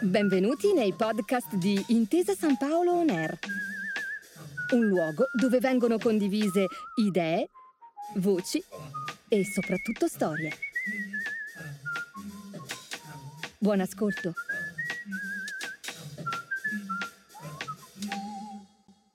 Benvenuti nei podcast di Intesa San Paolo On Air, un luogo dove vengono condivise idee, voci e soprattutto storie. Buon ascolto.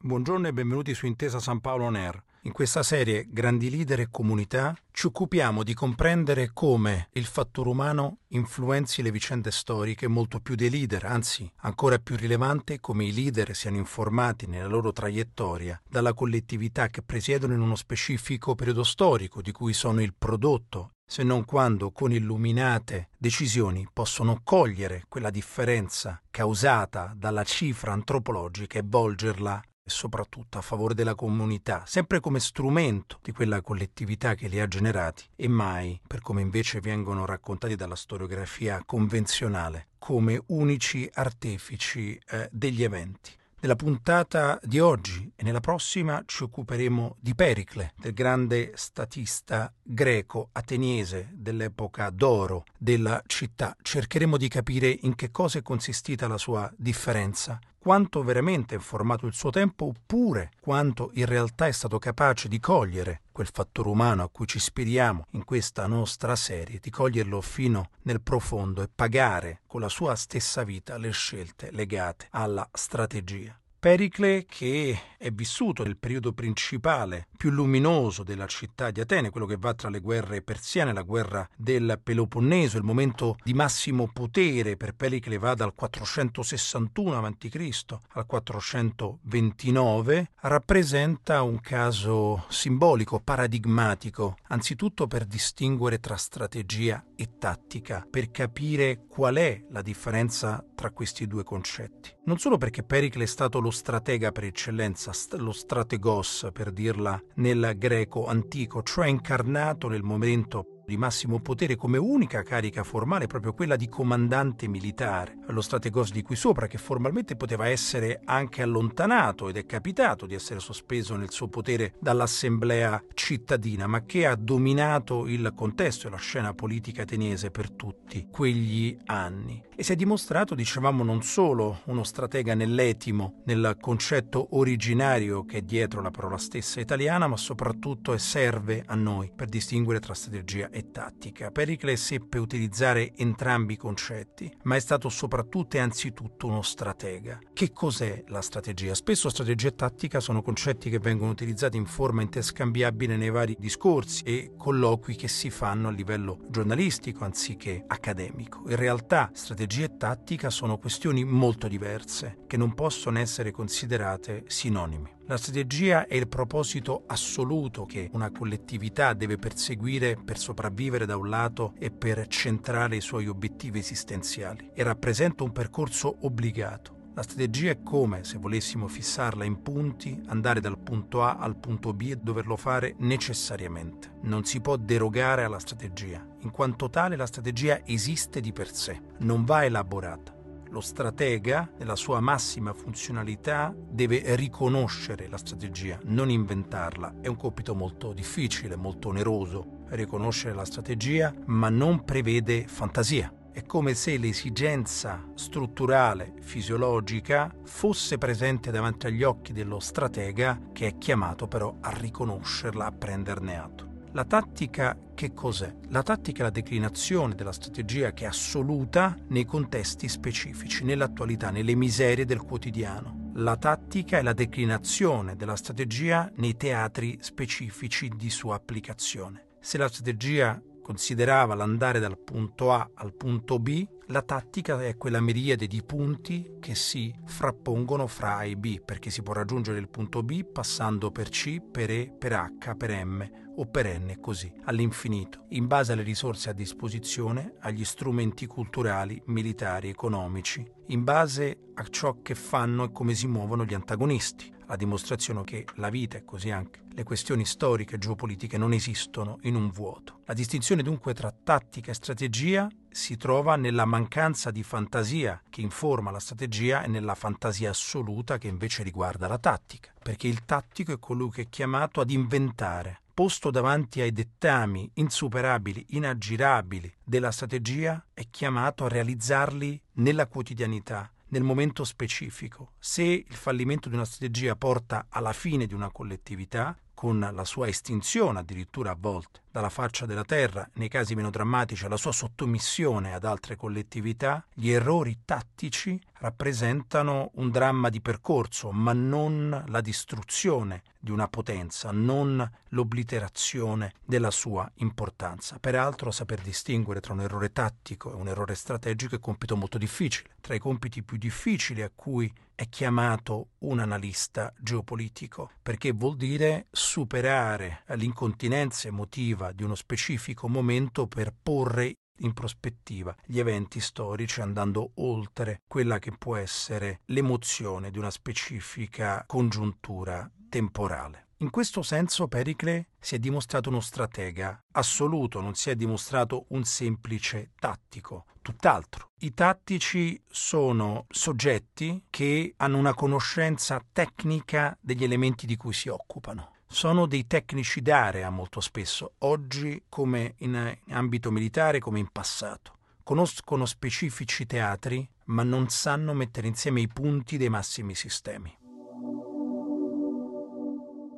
Buongiorno e benvenuti su Intesa San Paolo On Air. In questa serie Grandi leader e comunità ci occupiamo di comprendere come il fattore umano influenzi le vicende storiche molto più dei leader, anzi ancora più rilevante come i leader siano informati nella loro traiettoria dalla collettività che presiedono in uno specifico periodo storico di cui sono il prodotto se non quando con illuminate decisioni possono cogliere quella differenza causata dalla cifra antropologica e volgerla e soprattutto a favore della comunità, sempre come strumento di quella collettività che li ha generati e mai, per come invece vengono raccontati dalla storiografia convenzionale, come unici artefici eh, degli eventi. Nella puntata di oggi e nella prossima ci occuperemo di Pericle, del grande statista greco ateniese dell'epoca d'oro della città. Cercheremo di capire in che cosa è consistita la sua differenza, quanto veramente è formato il suo tempo oppure quanto in realtà è stato capace di cogliere quel fattore umano a cui ci ispiriamo in questa nostra serie, di coglierlo fino nel profondo e pagare con la sua stessa vita le scelte legate alla strategia. Pericle che è vissuto nel periodo principale più luminoso della città di Atene, quello che va tra le guerre persiane, la guerra del Peloponneso, il momento di massimo potere per Pericle va dal 461 a.C. al 429, rappresenta un caso simbolico, paradigmatico, anzitutto per distinguere tra strategia e tattica, per capire qual è la differenza tra questi due concetti. Non solo perché Pericle è stato lo stratega per eccellenza, lo strategos per dirla nel greco antico, cioè incarnato nel momento di massimo potere come unica carica formale proprio quella di comandante militare, lo strategos di qui sopra che formalmente poteva essere anche allontanato ed è capitato di essere sospeso nel suo potere dall'assemblea cittadina, ma che ha dominato il contesto e la scena politica ateniese per tutti quegli anni. E si è dimostrato, dicevamo, non solo uno stratega nell'etimo, nel concetto originario che è dietro la parola stessa italiana, ma soprattutto serve a noi per distinguere tra strategia e tattica. Pericle seppe utilizzare entrambi i concetti, ma è stato soprattutto e anzitutto uno stratega. Che cos'è la strategia? Spesso strategia e tattica sono concetti che vengono utilizzati in forma interscambiabile nei vari discorsi e colloqui che si fanno a livello giornalistico anziché accademico. In realtà strategia e tattica sono questioni molto diverse che non possono essere considerate sinonimi. La strategia è il proposito assoluto che una collettività deve perseguire per sopravvivere da un lato e per centrare i suoi obiettivi esistenziali e rappresenta un percorso obbligato. La strategia è come, se volessimo fissarla in punti, andare dal punto A al punto B e doverlo fare necessariamente. Non si può derogare alla strategia, in quanto tale la strategia esiste di per sé, non va elaborata. Lo stratega, nella sua massima funzionalità, deve riconoscere la strategia, non inventarla. È un compito molto difficile, molto oneroso, riconoscere la strategia, ma non prevede fantasia. È come se l'esigenza strutturale, fisiologica, fosse presente davanti agli occhi dello stratega che è chiamato però a riconoscerla, a prenderne atto. La tattica che cos'è? La tattica è la declinazione della strategia che è assoluta nei contesti specifici, nell'attualità, nelle miserie del quotidiano. La tattica è la declinazione della strategia nei teatri specifici di sua applicazione. Se la strategia considerava l'andare dal punto A al punto B, la tattica è quella miriade di punti che si frappongono fra A e B, perché si può raggiungere il punto B passando per C, per E, per H, per M o per N così, all'infinito, in base alle risorse a disposizione, agli strumenti culturali, militari, economici, in base a ciò che fanno e come si muovono gli antagonisti, la dimostrazione che la vita e così anche le questioni storiche e geopolitiche non esistono in un vuoto. La distinzione dunque tra tattica e strategia si trova nella mancanza di fantasia che informa la strategia e nella fantasia assoluta che invece riguarda la tattica, perché il tattico è colui che è chiamato ad inventare, posto davanti ai dettami insuperabili, inaggirabili della strategia, è chiamato a realizzarli nella quotidianità, nel momento specifico. Se il fallimento di una strategia porta alla fine di una collettività, con la sua estinzione addirittura a volte dalla faccia della terra, nei casi meno drammatici la sua sottomissione ad altre collettività, gli errori tattici rappresentano un dramma di percorso, ma non la distruzione di una potenza, non l'obliterazione della sua importanza. Peraltro saper distinguere tra un errore tattico e un errore strategico è compito molto difficile, tra i compiti più difficili a cui è chiamato un analista geopolitico, perché vuol dire superare l'incontinenza emotiva di uno specifico momento per porre in prospettiva gli eventi storici andando oltre quella che può essere l'emozione di una specifica congiuntura temporale. In questo senso Pericle si è dimostrato uno stratega assoluto, non si è dimostrato un semplice tattico, tutt'altro. I tattici sono soggetti che hanno una conoscenza tecnica degli elementi di cui si occupano sono dei tecnici d'area molto spesso, oggi come in ambito militare come in passato. Conoscono specifici teatri, ma non sanno mettere insieme i punti dei massimi sistemi.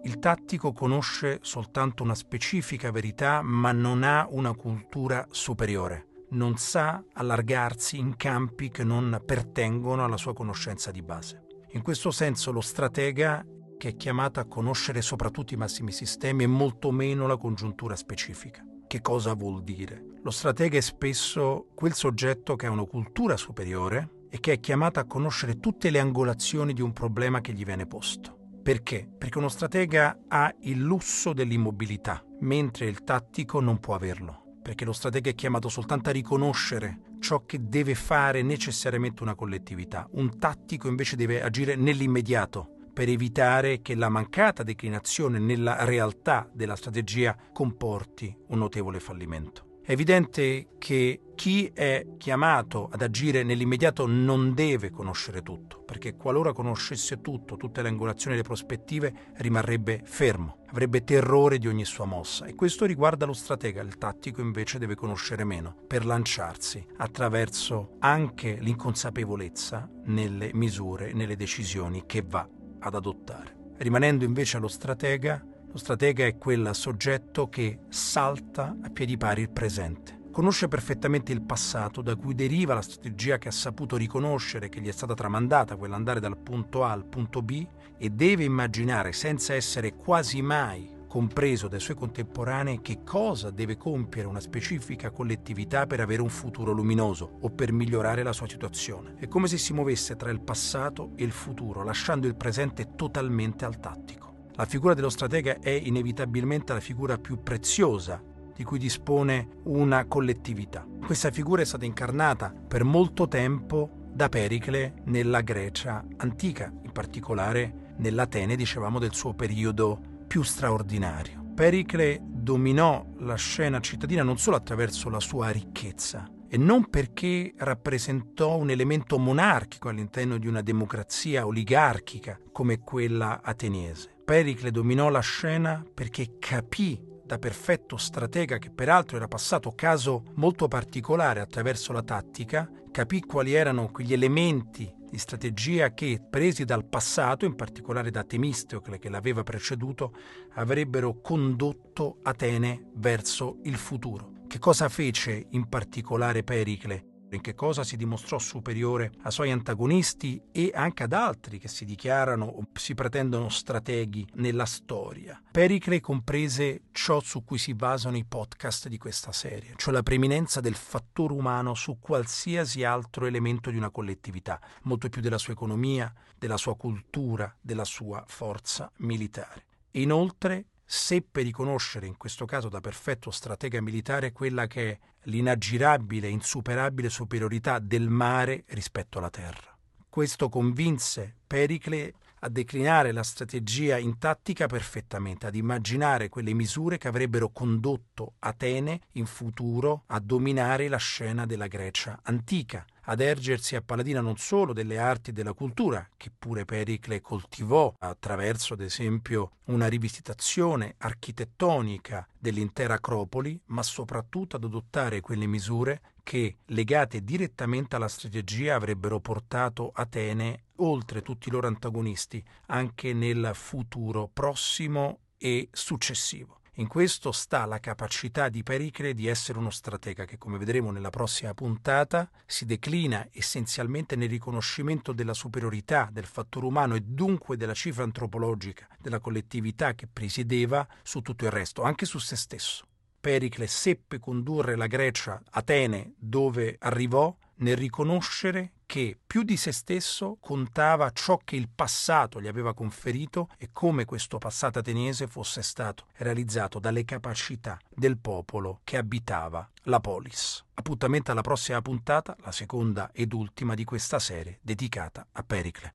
Il tattico conosce soltanto una specifica verità, ma non ha una cultura superiore. Non sa allargarsi in campi che non pertengono alla sua conoscenza di base. In questo senso lo stratega che è chiamata a conoscere soprattutto i massimi sistemi e molto meno la congiuntura specifica. Che cosa vuol dire? Lo stratega è spesso quel soggetto che ha una cultura superiore e che è chiamato a conoscere tutte le angolazioni di un problema che gli viene posto. Perché? Perché uno stratega ha il lusso dell'immobilità, mentre il tattico non può averlo. Perché lo stratega è chiamato soltanto a riconoscere ciò che deve fare necessariamente una collettività. Un tattico invece deve agire nell'immediato, per evitare che la mancata declinazione nella realtà della strategia comporti un notevole fallimento. È evidente che chi è chiamato ad agire nell'immediato non deve conoscere tutto, perché qualora conoscesse tutto, tutte le angolazioni e le prospettive, rimarrebbe fermo, avrebbe terrore di ogni sua mossa. E questo riguarda lo stratega, il tattico invece deve conoscere meno, per lanciarsi attraverso anche l'inconsapevolezza nelle misure, nelle decisioni che va ad adottare. Rimanendo invece allo stratega, lo stratega è quel soggetto che salta a piedi pari il presente. Conosce perfettamente il passato da cui deriva la strategia che ha saputo riconoscere che gli è stata tramandata, quella andare dal punto A al punto B, e deve immaginare senza essere quasi mai compreso dai suoi contemporanei che cosa deve compiere una specifica collettività per avere un futuro luminoso o per migliorare la sua situazione. È come se si muovesse tra il passato e il futuro, lasciando il presente totalmente al tattico. La figura dello stratega è inevitabilmente la figura più preziosa di cui dispone una collettività. Questa figura è stata incarnata per molto tempo da Pericle nella Grecia antica, in particolare nell'Atene, dicevamo, del suo periodo più straordinario. Pericle dominò la scena cittadina non solo attraverso la sua ricchezza, e non perché rappresentò un elemento monarchico all'interno di una democrazia oligarchica come quella ateniese. Pericle dominò la scena perché capì da perfetto stratega che peraltro era passato caso molto particolare attraverso la tattica, capì quali erano quegli elementi di strategia che, presi dal passato, in particolare da Temistocle che l'aveva preceduto, avrebbero condotto Atene verso il futuro. Che cosa fece in particolare Pericle? In che cosa si dimostrò superiore ai suoi antagonisti e anche ad altri che si dichiarano o si pretendono strateghi nella storia. Pericle comprese ciò su cui si basano i podcast di questa serie, cioè la preeminenza del fattore umano su qualsiasi altro elemento di una collettività, molto più della sua economia, della sua cultura, della sua forza militare. Inoltre seppe riconoscere, in questo caso da perfetto stratega militare, quella che è l'inaggirabile insuperabile superiorità del mare rispetto alla terra. Questo convinse Pericle a declinare la strategia in tattica perfettamente, ad immaginare quelle misure che avrebbero condotto Atene in futuro a dominare la scena della Grecia antica, ad ergersi a paladina non solo delle arti e della cultura, che pure Pericle coltivò attraverso, ad esempio, una rivisitazione architettonica dell'intera Acropoli, ma soprattutto ad adottare quelle misure che, legate direttamente alla strategia, avrebbero portato Atene oltre tutti i loro antagonisti anche nel futuro prossimo e successivo. In questo sta la capacità di Pericle di essere uno stratega che, come vedremo nella prossima puntata, si declina essenzialmente nel riconoscimento della superiorità del fattore umano e dunque della cifra antropologica della collettività che presiedeva su tutto il resto, anche su se stesso. Pericle seppe condurre la Grecia, Atene, dove arrivò, nel riconoscere che più di se stesso contava ciò che il passato gli aveva conferito e come questo passato ateniese fosse stato realizzato dalle capacità del popolo che abitava la polis. Appuntamento alla prossima puntata, la seconda ed ultima di questa serie dedicata a Pericle.